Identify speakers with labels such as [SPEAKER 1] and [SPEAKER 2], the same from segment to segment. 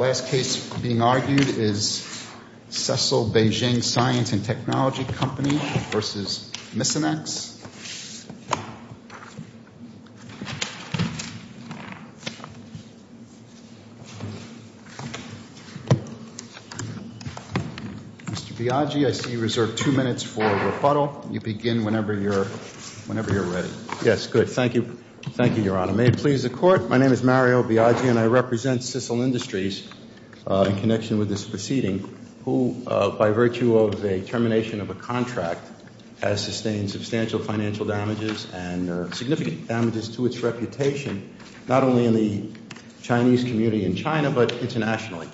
[SPEAKER 1] Last case being argued is Cicel Beijing Science and Technology Company v. Misonix. Mr. Biaggi, I see you reserved two minutes for rebuttal. You begin whenever you're ready.
[SPEAKER 2] Yes, good. Thank you. Thank you, Your Honor. May it please the Court, my name is Mario Biaggi and I represent Cicel Industries uh, in connection with this proceeding, who, uh, by virtue of a termination of a contract, has sustained substantial financial damages and uh, significant damages to its reputation, not only in the Chinese community in China, but internationally.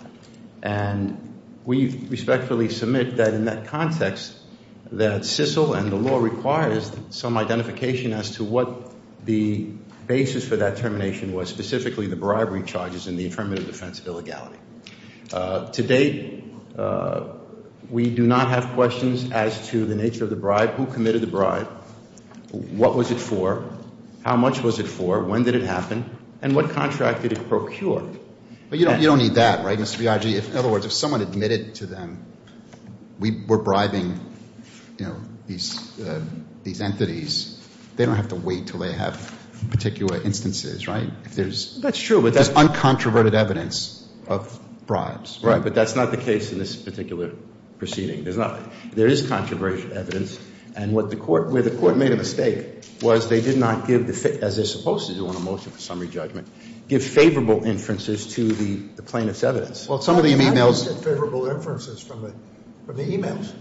[SPEAKER 2] And we respectfully submit that in that context, that Cicel and the law requires some identification as to what the basis for that termination was, specifically the bribery charges and the affirmative defense of illegality. Uh, to date, uh, we do not have questions as to the nature of the bribe, who committed the bribe, what was it for, how much was it for, when did it happen, and what contract did it procure.
[SPEAKER 1] But you don't need that, right, Mr. Biaggi? In other words, if someone admitted to them, we're bribing, you know, uh, these entities, they don't have to wait until they have particular instances, right?
[SPEAKER 2] If there's that's true.
[SPEAKER 1] But there's uncontroverted evidence of bribes.
[SPEAKER 2] Right, but that's not the case in this particular proceeding. There is not there is controversial evidence, and what the court where the Court made a mistake was they did not give, the as they're supposed to do on a motion for summary judgment, give favorable inferences to the plaintiff's evidence.
[SPEAKER 1] Well, some of the e-mails
[SPEAKER 3] How do get favorable inferences from the e-mails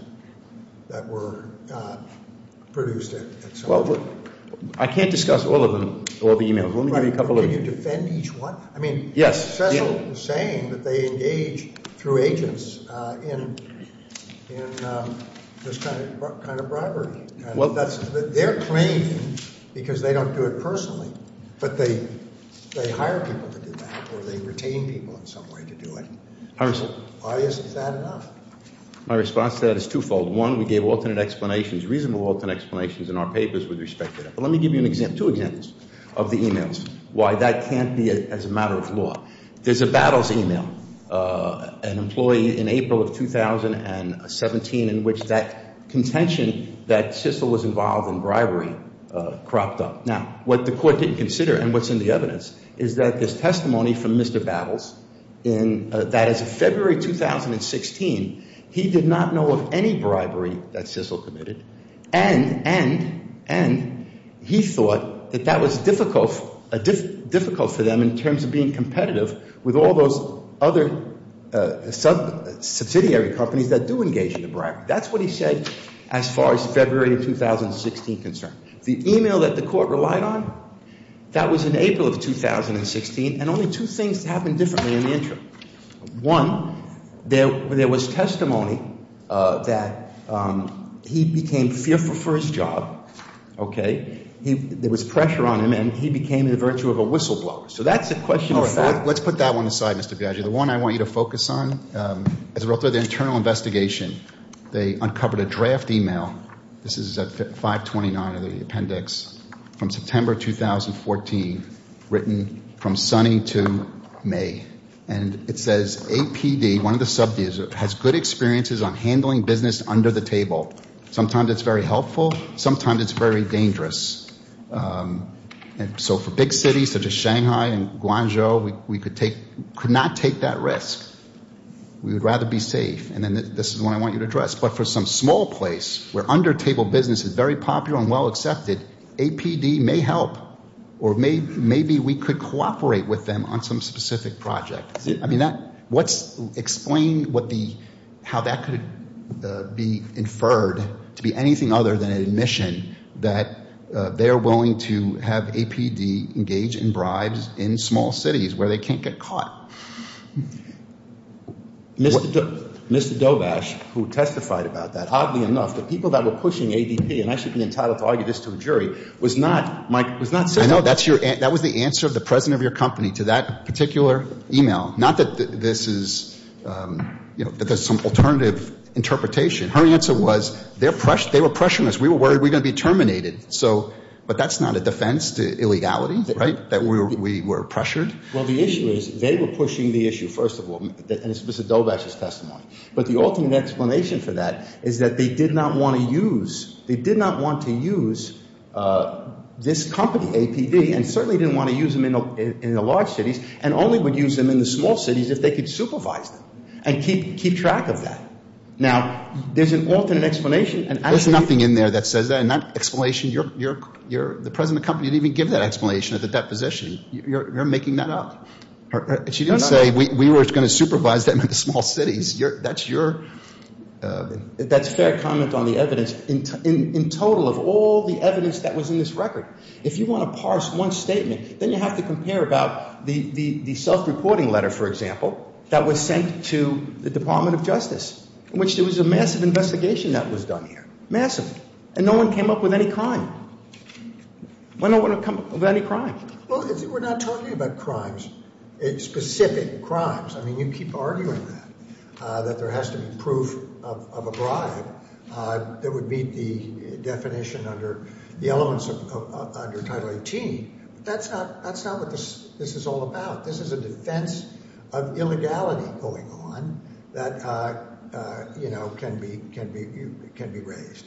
[SPEAKER 3] that were uh, produced at some point?
[SPEAKER 2] I can't discuss all of them, all the e-mails. Let me give you a couple of them.
[SPEAKER 3] Can you defend each one? I mean,
[SPEAKER 2] Yes.
[SPEAKER 3] Cicel was saying that they engage through agents uh in in um this kind of kind of bribery. Well, that's they're claiming, because they don't do it personally, but they they hire people to do that, or they retain people in some way to do it. Why isn't that enough?
[SPEAKER 2] My response to that is twofold. One, we gave alternate explanations, reasonable alternate explanations in our papers with respect to that. But let me give you two examples of the e-mails, why that can't be as a matter of law. There's a Battles e-mail, uh, an employee in April of 2017, in which that contention that Cicel was involved in bribery uh, cropped up. Now, what the Court didn't consider, and what's in the evidence, is that there's testimony from Mr. Battles in uh, that as of February 2016, he did not know of any bribery that Cicel committed, and he thought that that was difficult for them in terms of being competitive with all those other uh, subsidiary companies that do engage in the bribery. That's what he said as far as February of 2016 concerned. The e-mail that the Court relied on, that was in April of 2016, and only two things happened differently in the interim. One, there was testimony uh, that um, he became fearful for his job, okay? There was pressure on him, and he became in virtue of a whistleblower. So that's a question of fact.
[SPEAKER 1] Let's put that one aside, Mr. Biaggi. The one I want you to focus on, um, as a result of the internal investigation, they uncovered a draft e-mail. This is at 529 of the appendix from September 2014, written from Sunny to May. And it says, APD, one of the sub-dealers, has good experiences on handling business under the table. Sometimes it's very helpful. Sometimes it's very dangerous. Um, and so for big cities such as Shanghai and Guangzhou, we could take could not take that risk. We would rather be safe. And then this is one I want you to address. But for some small place where under-table business is very popular and well accepted, APD may help, or maybe we could cooperate with them on some specific project. I mean, what's explain what the how that could uh, be inferred to be anything other than an admission that uh, they are willing to have APD engage in bribes in small cities where they can't get caught.
[SPEAKER 2] Mr. Dovash, who testified about that, oddly enough, the people that were pushing ADP, and I should be entitled to argue this to a jury, was not Cicel.
[SPEAKER 1] I know. That's your that was the answer of the president of your company to that particular e-mail. Not that this is, um, you know, that there's some alternative interpretation. Her answer was they were pressuring us. We were worried we were going to be terminated. So
[SPEAKER 2] But that's not a defense to illegality, right, that we were pressured? Well, the issue is they were pushing the issue, first of all, and it's Mr. Dobash's testimony. But the ultimate explanation for that is that they did not want to use, they did not want to use uh, this company, APD, and certainly didn't want to use them in the large cities and only would use them in the small cities if they could supervise them and keep track of that. Now, there's an alternate explanation. There's nothing in there that says that. And that explanation, the president of the company didn't even give that explanation at the deposition. You're making that up. She didn't say we were going to supervise them in the small cities. That's your uh, – That's fair comment on the evidence. In in total of all the evidence that was in this record, if you want to parse one statement, then you have to compare about the self-reporting letter, for example, that was sent to the Department of Justice, in which there was a massive investigation that was done here. Massive. And no one came up with any crime. Why no one come up with any crime?
[SPEAKER 3] Well, we're not talking about crimes, eh, specific crimes. I mean, you keep arguing that, uh, that there has to be proof of a bribe uh, that would meet the definition under the elements of under Title 18. That's not what this is all about. This is a defense of illegality going on that, uh, Uh, you know, can be can be can be raised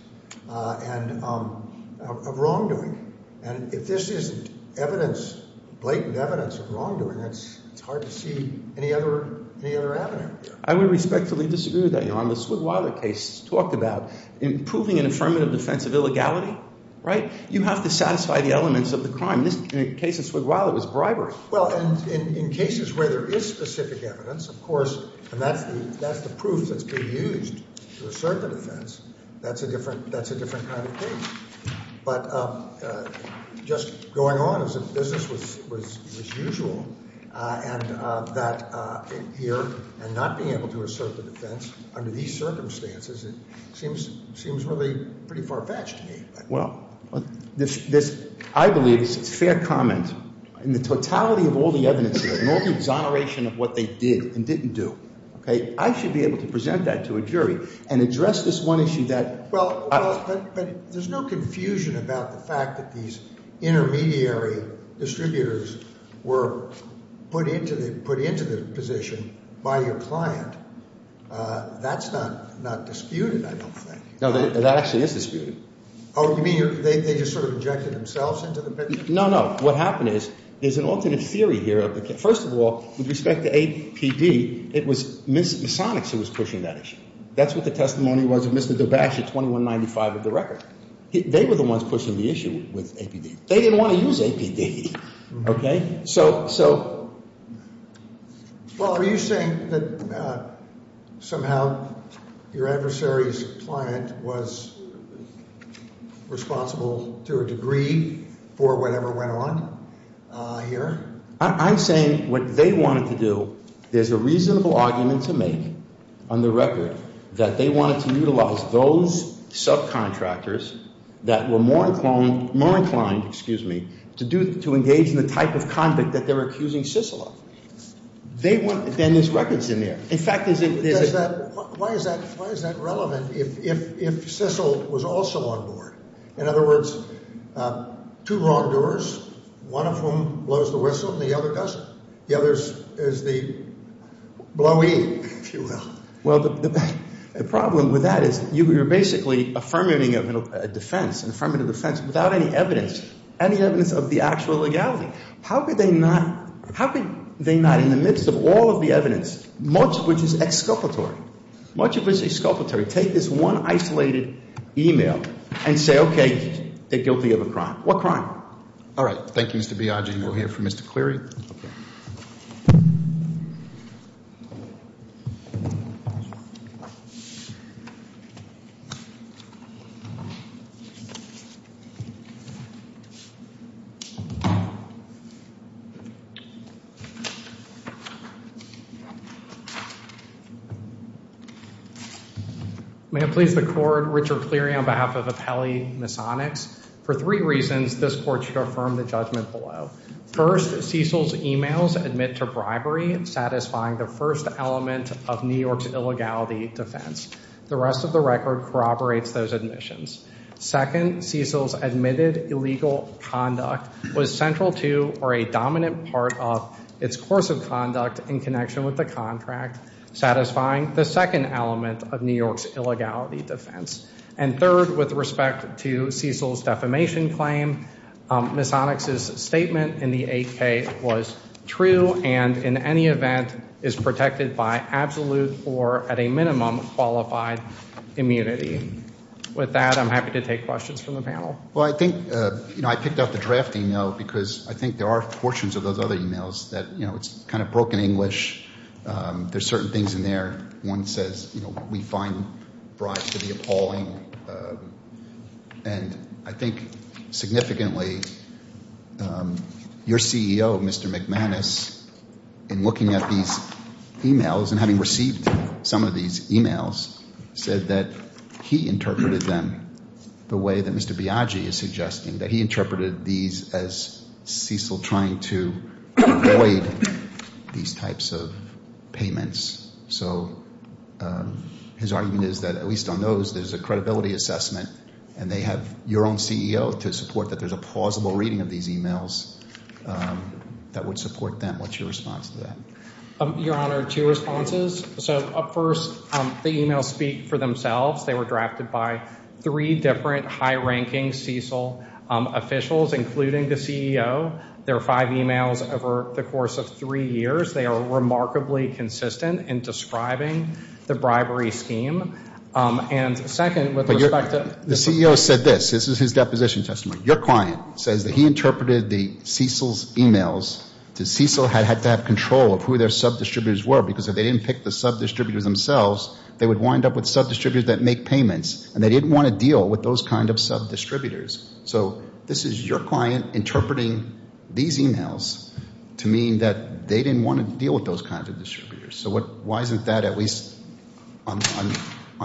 [SPEAKER 3] uh, and um, of wrongdoing. And if this isn't evidence, blatant evidence of wrongdoing, it's it's hard to see any other any other avenue.
[SPEAKER 2] I would respectfully disagree with that, Your Honor. The Swigweiler case talked about improving an affirmative defense of illegality, right? You have to satisfy the elements of the crime. In the case of Swigweiler, it was bribery.
[SPEAKER 3] Well, and in cases where there is specific evidence, of course, and that's the proof that's being used to assert the defense, that's a different kind of case. But um, uh, just going on as if business was usual uh, and uh, that here and not being able to assert the defense under these circumstances, it seems really pretty far-fetched to me.
[SPEAKER 2] Well, I believe is a fair comment. In the totality of all the evidence here and all the exoneration of what they did and didn't do, okay, I should be able to present that to a jury and address this one issue that—
[SPEAKER 3] Well, but there's no confusion about the fact that these intermediary distributors were put into the position by your client. Uh, that's not disputed, I don't think.
[SPEAKER 2] No, that actually is disputed.
[SPEAKER 3] Oh, you mean they just sort of injected themselves into the picture?
[SPEAKER 2] No, no. What happened is there's an alternate theory here. First of all, with respect to APD, it was Misonix who was pushing that issue. That's what the testimony was of Mr. Dobash at 2195 of the record. They were the ones pushing the issue with APD. They didn't want to use APD, okay? So—
[SPEAKER 3] Well, are you saying that uh, somehow your adversary's client was responsible to a degree for whatever went on uh, here?
[SPEAKER 2] I'm saying what they wanted to do, there's a reasonable argument to make on the record that they wanted to utilize those subcontractors that were more inclined, excuse me, to engage in the type of conduct that they're accusing Cicel of. Then there's records in there. In fact, there's a—
[SPEAKER 3] Why is that relevant if Cicel was also on board? In other words, uh, two wrongdoers, one of whom blows the whistle and the other doesn't. The other is the blowee, if you will.
[SPEAKER 2] Well, the problem with that is you're basically affirming a defense, an affirmative defense, without any evidence, any evidence of the actual legality. How could they not—how could they not, in the midst of all of the evidence, much of which is exculpatory, much of which is exculpatory, take this one isolated email and say, okay, they're guilty of a crime? What crime?
[SPEAKER 1] All right. Thank you, Mr. Biaggi. We'll hear from Mr. Cleary.
[SPEAKER 4] Please the Court, Richard Cleary on behalf of Appellee Misonix. For three reasons, this Court should affirm the judgment below. First, Cicel's emails admit to bribery, satisfying the first element of New York's illegality defense. The rest of the record corroborates those admissions. Second, Cicel's admitted illegal conduct was central to or a dominant part of its course of conduct in connection with the contract, satisfying the second element of New York's illegality defense. And third, with respect to Cicel's defamation claim, um, Misonix's statement in the 8K was true and in any event is protected by absolute or at a minimum qualified immunity. With that, I'm happy to take questions from the panel.
[SPEAKER 1] Well, I think, uh, you know, I picked up the draft email because I think there are portions of those other emails that, you know, it's kind of broken English. Um, there's certain things in there. One says, you know, we find bribes to be appalling. Um, and I think significantly, um, your CEO, Mr. McManus, in looking at these emails and having received some of these emails, said that he interpreted them the way that Mr. Biaggi is suggesting, that he interpreted these as Cicel trying to avoid these types of payments. So um, his argument is that at least on those, there's a credibility assessment and they have your own CEO to support that there's a plausible reading of these emails um, that would support them. What's your response to that?
[SPEAKER 4] Um, your Honor, two responses. So first, the emails speak for themselves. They were drafted by three different high-ranking Cicel Um, officials, including the CEO. There are five emails over the course of three years. They are remarkably consistent in describing the bribery scheme. Um, and second, with respect to
[SPEAKER 1] The CEO said this. This is his deposition testimony. Your client says that he interpreted the Cicel's emails to Cicel had to have control of who their sub-distributors were because if they didn't pick the sub-distributors themselves, they would wind up with sub-distributors that make payments. And they didn't want to deal with those kind of sub-distributors. So this is your client interpreting these emails to mean that they didn't want to deal with those kinds of distributors. So why isn't that, at least on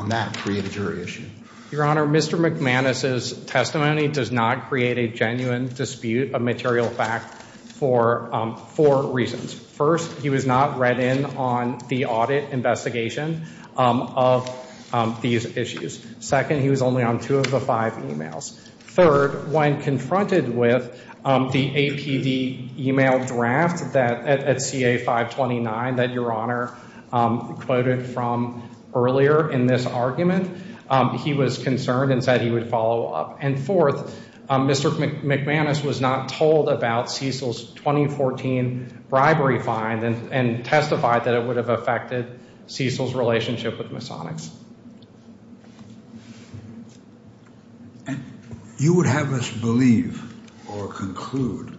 [SPEAKER 1] that, create a jury issue?
[SPEAKER 4] Your Honor, Mr. McManus's testimony does not create a genuine dispute of material fact for um, four reasons. First, he was not read in on the audit investigation Um, of um, these issues. Second, he was only on two of the five emails. Third, when confronted with um, the APD email draft that at CA 529 that Your Honor quoted from earlier in this argument, he was concerned and said he would follow up. And fourth, Mr. McManus was not told about Cicel's 2014 bribery fine and testified that it would have affected Cicel's relationship with Misonix.
[SPEAKER 5] And you would have us believe or conclude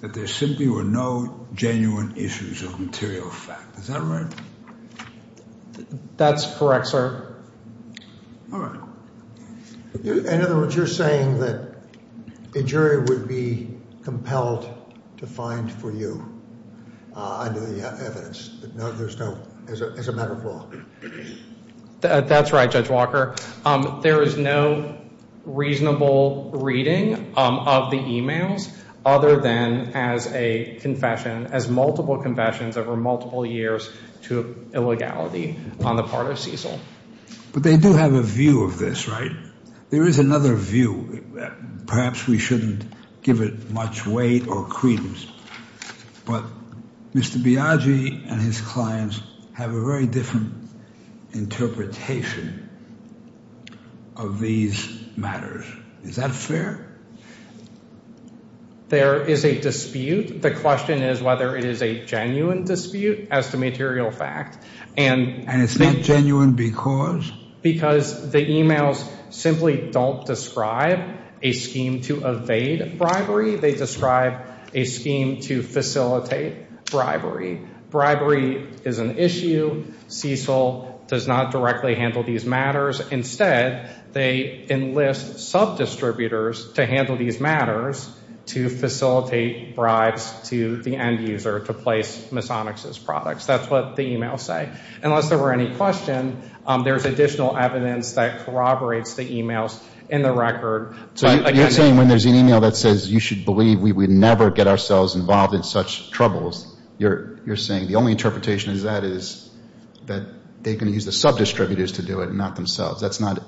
[SPEAKER 5] that there simply were no genuine issues of material fact. Is that right?
[SPEAKER 4] That's correct, sir.
[SPEAKER 5] All right.
[SPEAKER 3] In other words, you're saying that a jury would be compelled to find for you uh, under the evidence. But there's no, as a matter of law.
[SPEAKER 4] That's right, Judge Walker. Um, there is no reasonable reading um, of the emails other than as a confession, as multiple confessions over multiple years to illegality on the part of Cicel.
[SPEAKER 5] But they do have a view of this, right? There is another view. Perhaps we shouldn't give it much weight or credence. But Mr. Biaggi and his clients have a very different interpretation of these matters. Is that fair?
[SPEAKER 4] There is a dispute. The question is whether it is a genuine dispute as to material fact.
[SPEAKER 5] And it's not genuine because?
[SPEAKER 4] Because the emails simply don't describe a scheme to evade bribery. They describe a scheme to facilitate bribery. Bribery is an issue. Cicel does not directly handle these matters. Instead, they enlist sub-distributors to handle these matters to facilitate bribes to the end user to place Misonix' products. That's what the emails say. Unless there were any question, um, there's additional evidence that corroborates the emails in the record.
[SPEAKER 1] So you're saying when there's an email that says you should believe we would never get ourselves involved in such troubles, you're saying the only interpretation is that is that they're going to use the sub-distributors to do it and not themselves. That's not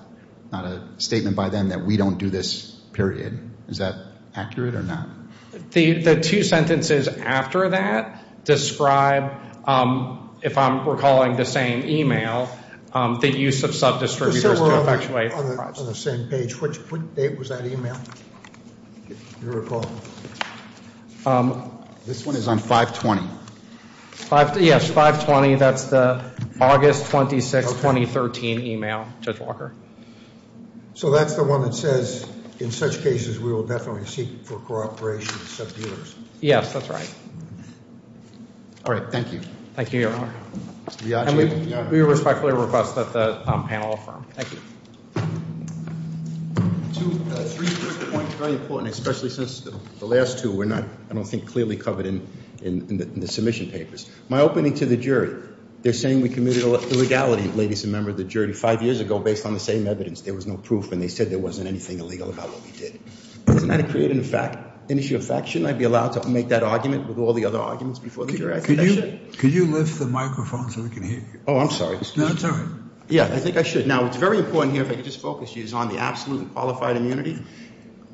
[SPEAKER 1] not a statement by them that we don't do this, period. Is that accurate or not?
[SPEAKER 4] The two sentences after that describe, um, if I'm recalling the same email, um, the use of sub-distributors to effectuate the project.
[SPEAKER 3] On the same page, which date was that email? Do you recall?
[SPEAKER 1] Um, This one is on 520.
[SPEAKER 4] Yes, 520. That's the August 26, 2013 email, Judge Walker.
[SPEAKER 3] So that's the one that says, in such cases, we will definitely seek for cooperation with sub-dealers.
[SPEAKER 4] Yes, that's right.
[SPEAKER 1] All right, thank you.
[SPEAKER 4] Thank you, Your Honor. And we respectfully request that the um, panel affirm. Thank you.
[SPEAKER 2] Uh, three quick points, very important, especially since the last two were not, I don't think, clearly covered in the submission papers. My opening to the jury, they're saying we committed illegality, ladies and members of the jury, five years ago based on the same evidence. There was no proof, and they said there wasn't anything illegal about what we did. Isn't that a create an issue of fact? Shouldn't I be allowed to make that argument with all the other arguments before the jury? I think I should.
[SPEAKER 5] Could you lift the microphone so we can hear you?
[SPEAKER 2] Oh, I'm sorry.
[SPEAKER 5] No, it's all right.
[SPEAKER 2] Yeah, I think I should. Now, what's very important here, if I could just focus you, is on the absolute and qualified immunity.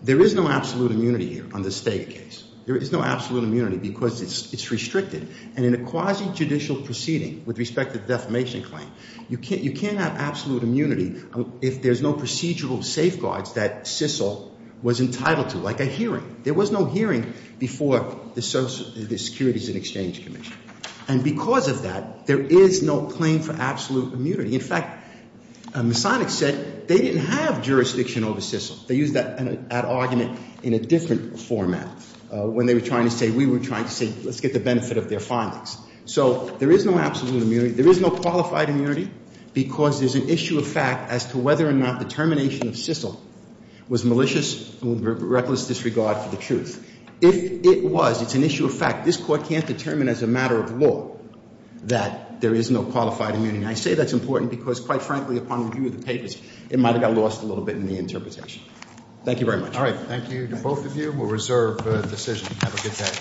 [SPEAKER 2] There is no absolute immunity here on the State case. There is no absolute immunity because it's restricted. And in a quasi-judicial proceeding with respect to the defamation claim, you can't have absolute immunity if there's no procedural safeguards that Cicel was entitled to, like a hearing. There was no hearing before the Securities and Exchange Commission. And because of that, there is no claim for absolute immunity. In fact, uh, Misonix said they didn't have jurisdiction over Cicel. They used that argument in a different format uh, when they were trying to say, we were trying to say, let's get the benefit of their findings. So there is no absolute immunity. There is no qualified immunity because there's an issue of fact as to whether or not the termination of Cicel was malicious and reckless disregard for the truth. If it was, it's an issue of fact. This Court can't determine as a matter of law that there is no qualified immunity. I say that's important because, quite frankly, upon review of the papers, it might have got lost a little bit in the interpretation. Thank you very much.
[SPEAKER 1] All right. Thank you to both of you. We'll reserve the decision. Have a good day.